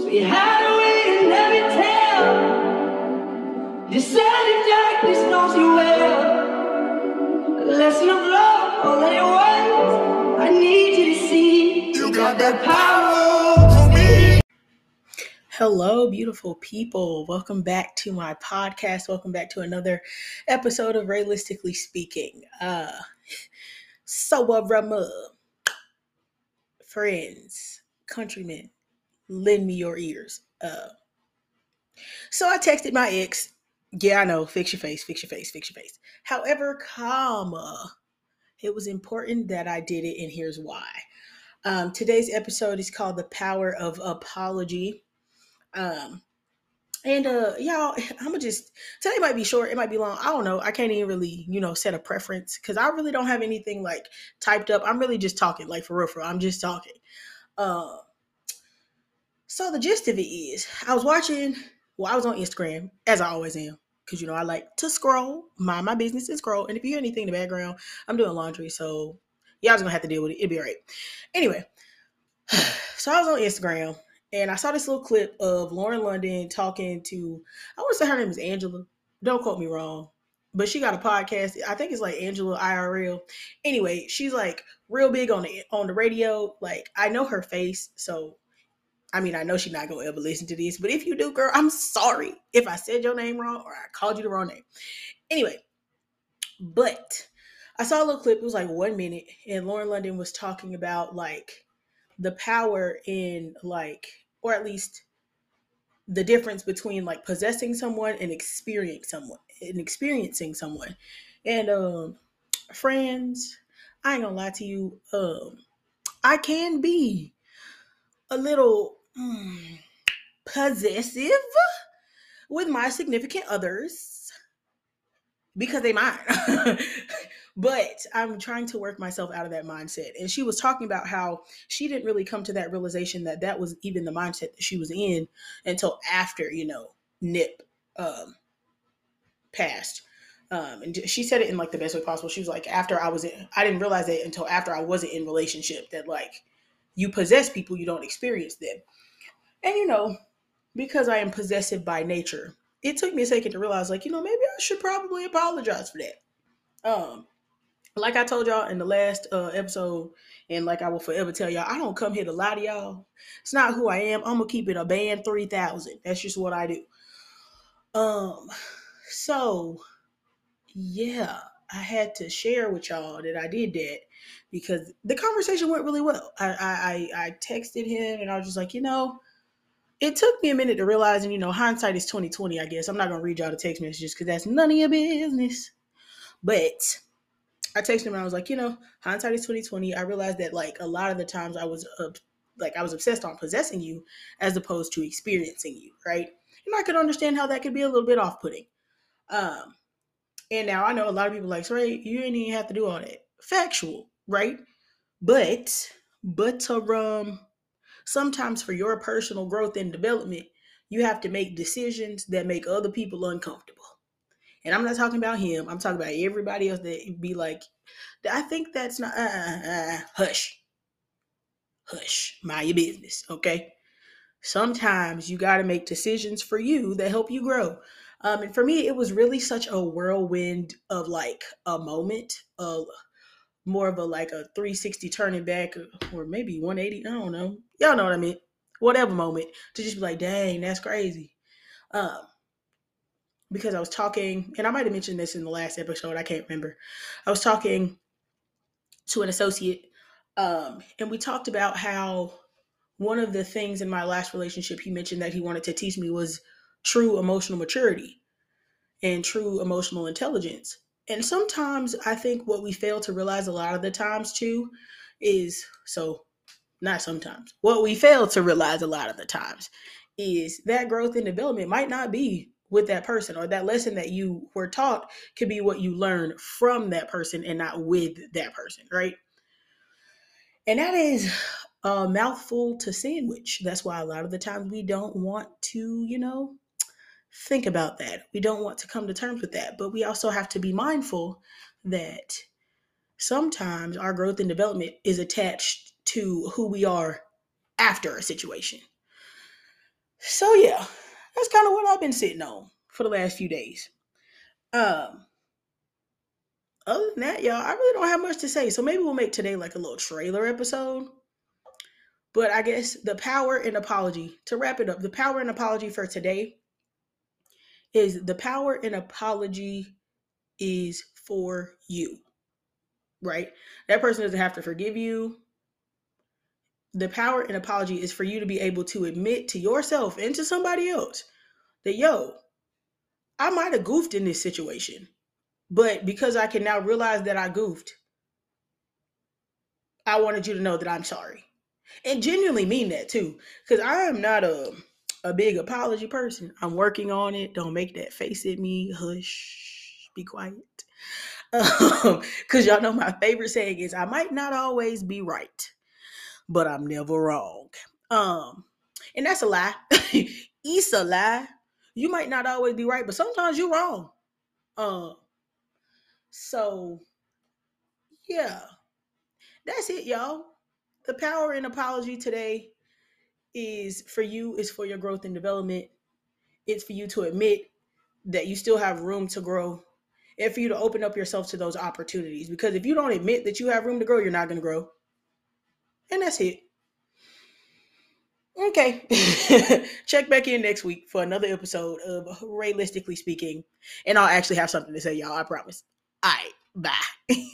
So you hide away and never tell. You said in darkness knows you well. A lesson of love, all that it was. I need you to see. You got that power over me. Hello, beautiful people. Welcome back to my podcast. Welcome back to another episode of Realistically Speaking. Uh so uh, Romans, friends, countrymen, lend me your ears. Uh so I texted my ex. Yeah, I know, fix your face, fix your face, fix your face. However, comma, it was important that I did it, and here's why. Um, today's episode is called The Power of Apology. Um, and uh y'all, I'm gonna just today might be short, it might be long. I don't know. I can't even really, you know, set a preference because I really don't have anything like typed up. I'm really just talking, like for real, for real. I'm just talking. Uh, so the gist of it is, I was watching. Well, I was on Instagram as I always am because you know I like to scroll, mind my business and scroll. And if you hear anything in the background, I'm doing laundry, so y'all just gonna have to deal with it. It'll be all right. Anyway, so I was on Instagram and I saw this little clip of Lauren London talking to, I want to say her name is Angela. Don't quote me wrong. But she got a podcast. I think it's like Angela IRL. Anyway, she's like real big on the on the radio. Like I know her face, so I mean I know she's not gonna ever listen to this. But if you do, girl, I'm sorry if I said your name wrong or I called you the wrong name. Anyway, but I saw a little clip. It was like one minute, and Lauren London was talking about like the power in like, or at least the difference between like possessing someone and experiencing someone and experiencing someone. And um friends, I ain't gonna lie to you, um, I can be a little possessive with my significant others because they mine. but I'm trying to work myself out of that mindset. And she was talking about how she didn't really come to that realization that that was even the mindset that she was in until after, you know, Nip um, passed. Um, and she said it in like the best way possible. She was like, after I was in, I didn't realize it until after I wasn't in relationship that like you possess people, you don't experience them. And you know, because I am possessive by nature, it took me a second to realize like, you know, maybe I should probably apologize for that. Um, like I told y'all in the last uh, episode, and like I will forever tell y'all, I don't come here to lie to y'all. It's not who I am. I'm gonna keep it a band three thousand. That's just what I do. Um, so yeah, I had to share with y'all that I did that because the conversation went really well. I I I texted him and I was just like, you know, it took me a minute to realize, and you know, hindsight is twenty twenty. I guess I'm not gonna read y'all the text messages because that's none of your business. But I texted him and I was like, you know, hindsight is twenty twenty. I realized that like a lot of the times I was like I was obsessed on possessing you as opposed to experiencing you, right? And I could understand how that could be a little bit off putting. Um, and now I know a lot of people like, right, you didn't even have to do all that. Factual, right? But but um sometimes for your personal growth and development, you have to make decisions that make other people uncomfortable. And I'm not talking about him. I'm talking about everybody else that be like, I think that's not, uh, uh, uh, hush. Hush. Mind your business, okay? Sometimes you got to make decisions for you that help you grow. Um, and for me, it was really such a whirlwind of like a moment of more of a like a 360 turning back or maybe 180. I don't know. Y'all know what I mean. Whatever moment to just be like, dang, that's crazy. Um, because I was talking, and I might have mentioned this in the last episode, I can't remember. I was talking to an associate, um, and we talked about how one of the things in my last relationship he mentioned that he wanted to teach me was true emotional maturity and true emotional intelligence. And sometimes I think what we fail to realize a lot of the times too is so not sometimes. What we fail to realize a lot of the times is that growth and development might not be with that person or that lesson that you were taught could be what you learn from that person and not with that person, right? And that is a mouthful to sandwich. That's why a lot of the times we don't want to, you know, think about that. We don't want to come to terms with that. But we also have to be mindful that sometimes our growth and development is attached to who we are after a situation. So yeah, that's kind of what I've been sitting on for the last few days. Um, other than that, y'all, I really don't have much to say. So maybe we'll make today like a little trailer episode. But I guess the power and apology to wrap it up, the power and apology for today is the power in apology is for you, right? That person doesn't have to forgive you. The power in apology is for you to be able to admit to yourself and to somebody else that, yo, I might have goofed in this situation, but because I can now realize that I goofed, I wanted you to know that I'm sorry. And genuinely mean that too. Because I am not a a big apology person. I'm working on it. Don't make that face at me. Hush. Be quiet. Um, Cause y'all know my favorite saying is I might not always be right, but I'm never wrong. Um, and that's a lie. it's a lie. You might not always be right, but sometimes you're wrong. Um, so yeah, that's it, y'all. The power and apology today is for you, is for your growth and development. It's for you to admit that you still have room to grow and for you to open up yourself to those opportunities. Because if you don't admit that you have room to grow, you're not going to grow. And that's it. Okay. Check back in next week for another episode of Realistically Speaking. And I'll actually have something to say, y'all. I promise. All right. Bye.